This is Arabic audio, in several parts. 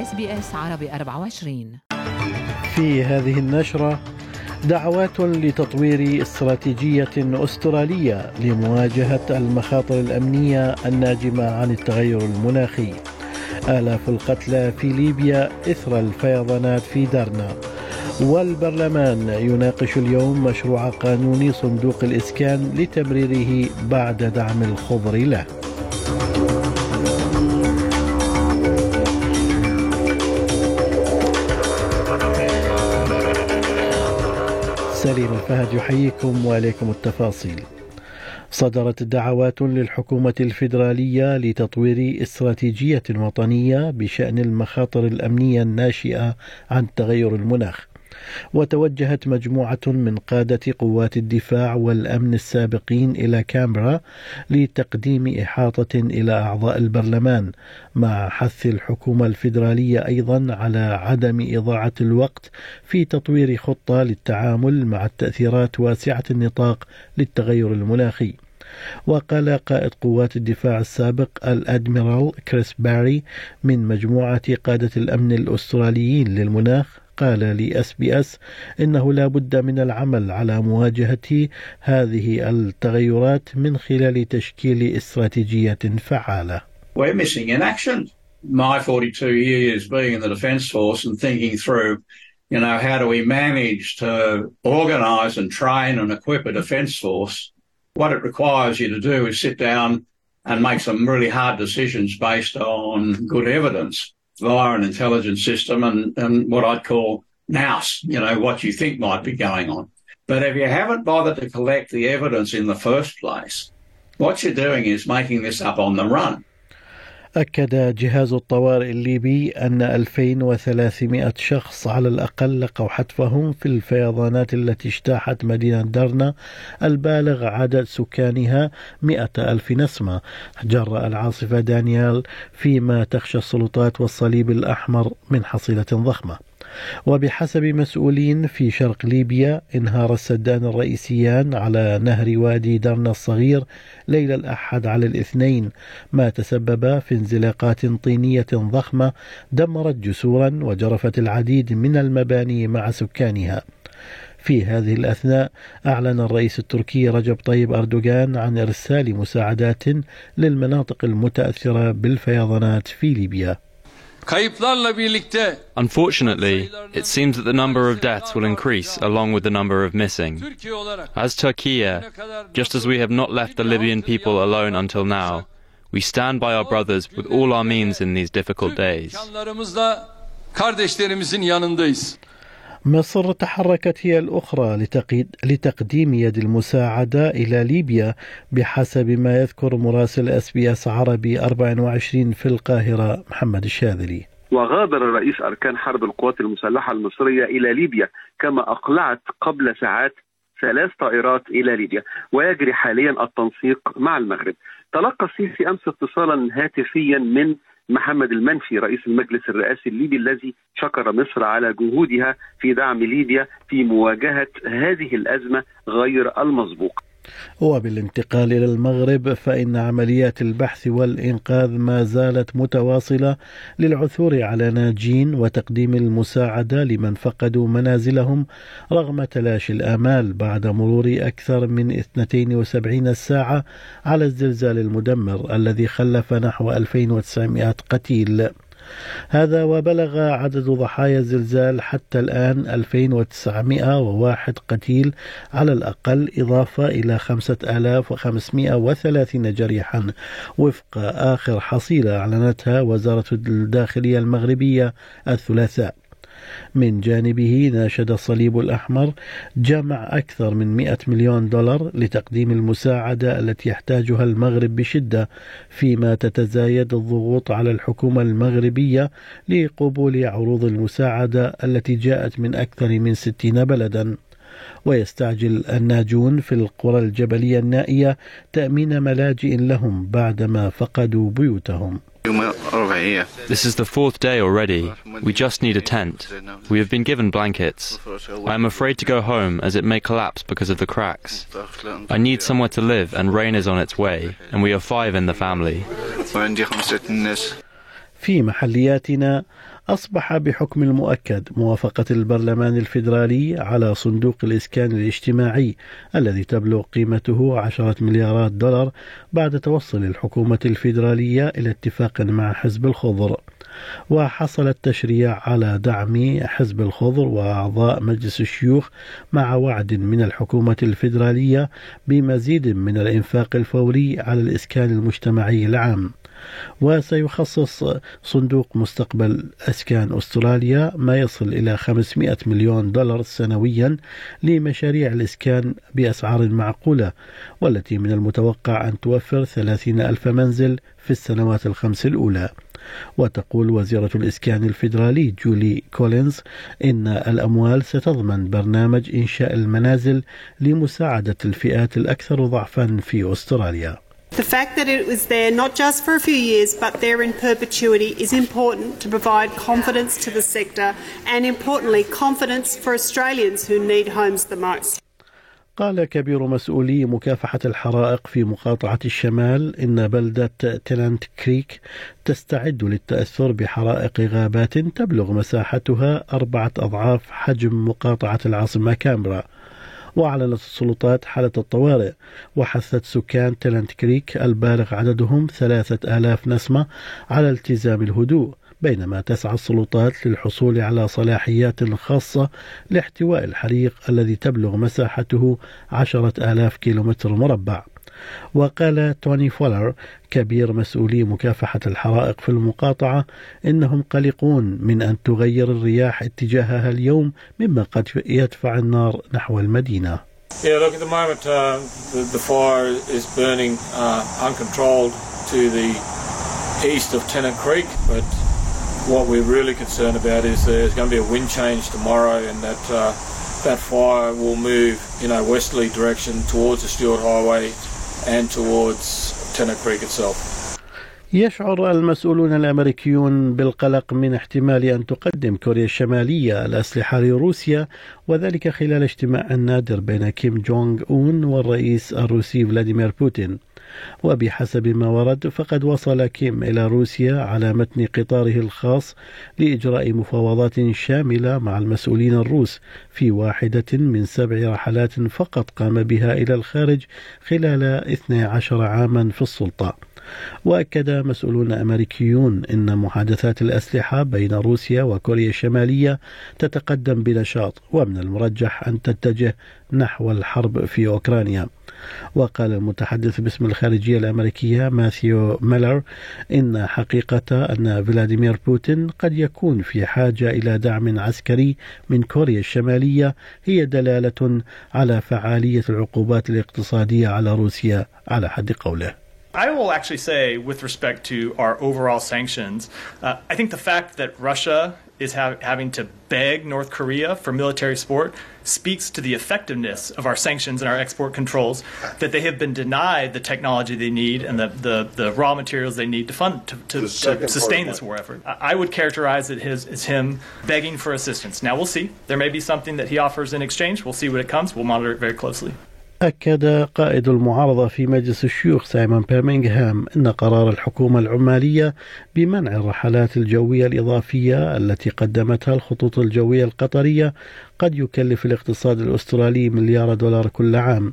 SBS عربي 24 في هذه النشرة دعوات لتطوير استراتيجية أسترالية لمواجهة المخاطر الأمنية الناجمة عن التغير المناخي. آلاف القتلى في ليبيا إثر الفيضانات في درنة والبرلمان يناقش اليوم مشروع قانون صندوق الإسكان لتمريره بعد دعم الخضر له. سليم الفهد يحييكم وعليكم التفاصيل. صدرت دعوات للحكومة الفيدرالية لتطوير استراتيجية وطنية بشأن المخاطر الأمنية الناشئة عن تغير المناخ. وتوجهت مجموعة من قادة قوات الدفاع والأمن السابقين إلى كامبرا لتقديم إحاطة إلى أعضاء البرلمان مع حث الحكومة الفيدرالية أيضا على عدم إضاعة الوقت في تطوير خطة للتعامل مع التأثيرات واسعة النطاق للتغير المناخي. وقال قائد قوات الدفاع السابق الأدميرال كريس باري من مجموعة قادة الأمن الأستراليين للمناخ قال ل SBS إنه لا بد من العمل على مواجهة هذه التغيرات من خلال تشكيل استراتيجية فعالة. We're missing in action. My 42 years being in the Defence Force and thinking through, you know, how do we manage to organise and train and equip a Defence Force? What it requires you to do is sit down and make some really hard decisions based on good evidence. Via an intelligence system and, and what I'd call nous, you know, what you think might be going on. But if you haven't bothered to collect the evidence in the first place, what you're doing is making this up on the run. أكد جهاز الطوارئ الليبي أن 2300 شخص على الأقل لقوا حتفهم في الفيضانات التي اجتاحت مدينة درنا البالغ عدد سكانها 100 ألف نسمة. جراء العاصفة دانيال فيما تخشى السلطات والصليب الأحمر من حصيلة ضخمة. وبحسب مسؤولين في شرق ليبيا انهار السدان الرئيسيان على نهر وادي درنا الصغير ليلة الأحد على الاثنين. ما تسبب في انزلاقات طينية ضخمة دمرت جسورا وجرفت العديد من المباني مع سكانها. في هذه الأثناء أعلن الرئيس التركي رجب طيب أردوغان عن إرسال مساعدات للمناطق المتأثرة بالفيضانات في ليبيا. Unfortunately, it seems that the number of deaths will increase along with the number of missing. As Turkey, just as we have not left the Libyan people alone until now, we stand by our brothers with all our means in these difficult days. مصر تحركت هي الأخرى لتقديم يد المساعدة إلى ليبيا بحسب ما يذكر مراسل أس بي أس عربي 24 في القاهرة محمد الشاذلي. وغادر رئيس أركان حرب القوات المسلحة المصرية إلى ليبيا كما أقلعت قبل ساعات ثلاث طائرات إلى ليبيا ويجري حاليا التنسيق مع المغرب. تلقى السيسي أمس اتصالا هاتفيا من محمد المنفي رئيس المجلس الرئاسي الليبي الذي شكر مصر على جهودها في دعم ليبيا في مواجهة هذه الأزمة غير المسبوقه. وبالانتقال إلى المغرب فإن عمليات البحث والإنقاذ ما زالت متواصلة للعثور على ناجين وتقديم المساعدة لمن فقدوا منازلهم رغم تلاشي الآمال بعد مرور أكثر من 72 ساعة على الزلزال المدمر الذي خلف نحو 2900 قتيل. هذا وبلغ عدد ضحايا الزلزال حتى الآن 2901 قتيل على الأقل إضافة إلى 5530 جريحا. وفق آخر حصيلة أعلنتها وزارة الداخلية المغربية الثلاثاء. من جانبه ناشد الصليب الأحمر جمع أكثر من 100 مليون دولار لتقديم المساعدة التي يحتاجها المغرب بشدة فيما تتزايد الضغوط على الحكومة المغربية لقبول عروض المساعدة التي جاءت من أكثر من 60 بلدا. ويستعجل الناجون في القرى الجبلية النائية تأمين ملاجئ لهم بعدما فقدوا بيوتهم. This is the fourth day already. We just need a tent. We have been given blankets. I am afraid to go home as it may collapse because of the cracks. I need somewhere to live and rain is on its way, and we are five in the family. في محلياتنا أصبح بحكم المؤكد موافقة البرلمان الفيدرالي على صندوق الإسكان الاجتماعي الذي تبلغ قيمته عشرة مليارات دولار بعد توصل الحكومة الفيدرالية إلى اتفاق مع حزب الخضر. وحصل التشريع على دعم حزب الخضر وأعضاء مجلس الشيوخ مع وعد من الحكومة الفيدرالية بمزيد من الإنفاق الفوري على الإسكان المجتمعي العام. وسيخصص صندوق مستقبل أسكان أستراليا ما يصل إلى 500 مليون دولار سنويا لمشاريع الإسكان بأسعار معقولة والتي من المتوقع أن توفر 30 ألف منزل في السنوات الخمس الأولى. وتقول وزيرة الإسكان الفيدرالي جولي كولينز إن الأموال ستضمن برنامج إنشاء المنازل لمساعدة الفئات الأكثر ضعفا في أستراليا. The fact that it was there not just for a few years but there in perpetuity is important to provide confidence to the sector and importantly confidence for Australians who need homes the most. قال كبير مسؤولي مكافحة الحرائق في مقاطعة الشمال إن بلدة تينانت كريك تستعد للتأثر بحرائق غابات تبلغ مساحتها أربعة أضعاف حجم مقاطعة العاصمة كامبرا وأعلنت السلطات حالة الطوارئ وحثت سكان تيلنت كريك البالغ عددهم ثلاثة آلاف نسمة على التزام الهدوء بينما تسعى السلطات للحصول على صلاحيات خاصة لاحتواء الحريق الذي تبلغ مساحته عشرة آلاف كيلومتر مربع. وقال توني فولر كبير مسؤولي مكافحة الحرائق في المقاطعة إنهم قلقون من أن تغير الرياح اتجاهها اليوم مما قد يدفع النار نحو المدينة Yeah, look, at the moment uh, the, the fire is burning uh, uncontrolled to the east of Tennant Creek, but what we're really concerned about is there's going to be a wind change tomorrow and that uh, that fire will move in a westerly direction towards the Stewart Highway and towards Tennant Creek itself. يشعر المسؤولون الأمريكيون بالقلق من احتمال أن تقدم كوريا الشمالية الأسلحة لروسيا وذلك خلال اجتماع نادر بين كيم جونغ أون والرئيس الروسي فلاديمير بوتين. وبحسب ما ورد فقد وصل كيم إلى روسيا على متن قطاره الخاص لإجراء مفاوضات شاملة مع المسؤولين الروس في واحدة من سبع رحلات فقط قام بها إلى الخارج خلال 12 عاما في السلطة. وأكد مسؤولون أمريكيون إن محادثات الأسلحة بين روسيا وكوريا الشمالية تتقدم بنشاط ومن المرجح أن تتجه نحو الحرب في أوكرانيا. وقال المتحدث باسم الخارجية الأمريكية ماثيو ميلر إن حقيقة أن فلاديمير بوتين قد يكون في حاجة إلى دعم عسكري من كوريا الشمالية هي دلالة على فعالية العقوبات الاقتصادية على روسيا. على حد قوله. I will actually say, with respect to our overall sanctions, uh, I think the fact that Russia is ha- having to beg North Korea for military support speaks to the effectiveness of our sanctions and our export controls, that they have been denied the technology they need and the, the, the raw materials they need to fund to, to, to sustain this war effort. I would characterize it as, as him begging for assistance. Now we'll see. There may be something that he offers in exchange. We'll see what it comes. We'll monitor it very closely. أكد قائد المعارضة في مجلس الشيوخ سايمون بيرمينغهام أن قرار الحكومة العمالية بمنع الرحلات الجوية الإضافية التي قدمتها الخطوط الجوية القطرية قد يكلف الاقتصاد الأسترالي مليار دولار كل عام.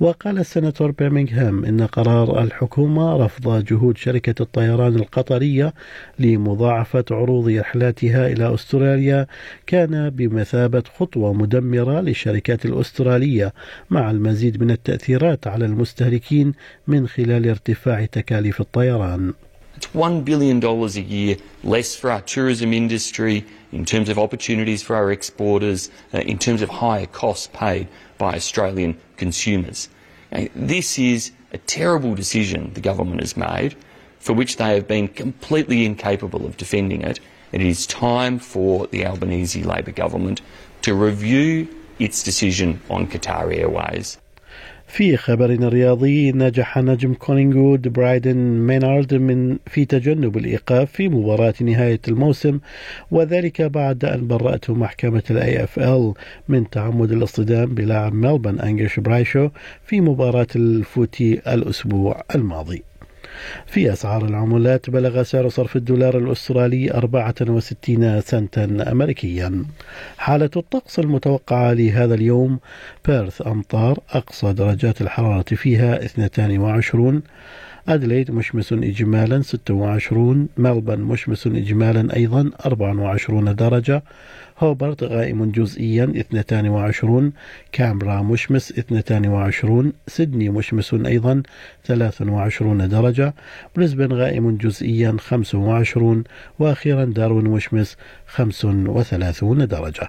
وقال السناتور بيرمينغهام إن قرار الحكومة رفض جهود شركة الطيران القطرية لمضاعفة عروض رحلاتها إلى أستراليا كان بمثابة خطوة مدمرة للشركات الأسترالية مع المزيد من التأثيرات على المستهلكين من خلال ارتفاع تكاليف الطيران. It's $1 billion a year less for our tourism industry in terms of opportunities for our exporters, uh, in terms of higher costs paid by Australian consumers. Now, this is a terrible decision the government has made, for which they have been completely incapable of defending it. It is time for the Albanese Labor government to review its decision on Qatar Airways. في خبر رياضي نجح نجم كولينغود برايدن مينارد من في تجنب الإيقاف في مباراة نهاية الموسم وذلك بعد أن برأته محكمة ال AFL من تعمد الاصطدام بلاعب ملبن أنجس برايشو في مباراة ال footy الأسبوع الماضي. في أسعار العملات بلغ سعر صرف الدولار الأسترالي 64 سنتا أمريكيا. حالة الطقس المتوقعة لهذا اليوم بيرث أمطار أقصى درجات الحرارة فيها 22 أدليد مشمس إجمالا 26 ملبن مشمس إجمالا أيضا 24 درجة هوبرت غائم جزئيا 22 كامبرا مشمس 22 سيدني مشمس أيضا 23 درجة بريسبن غائم جزئيا 25 وأخيرا داروين مشمس 35 درجة.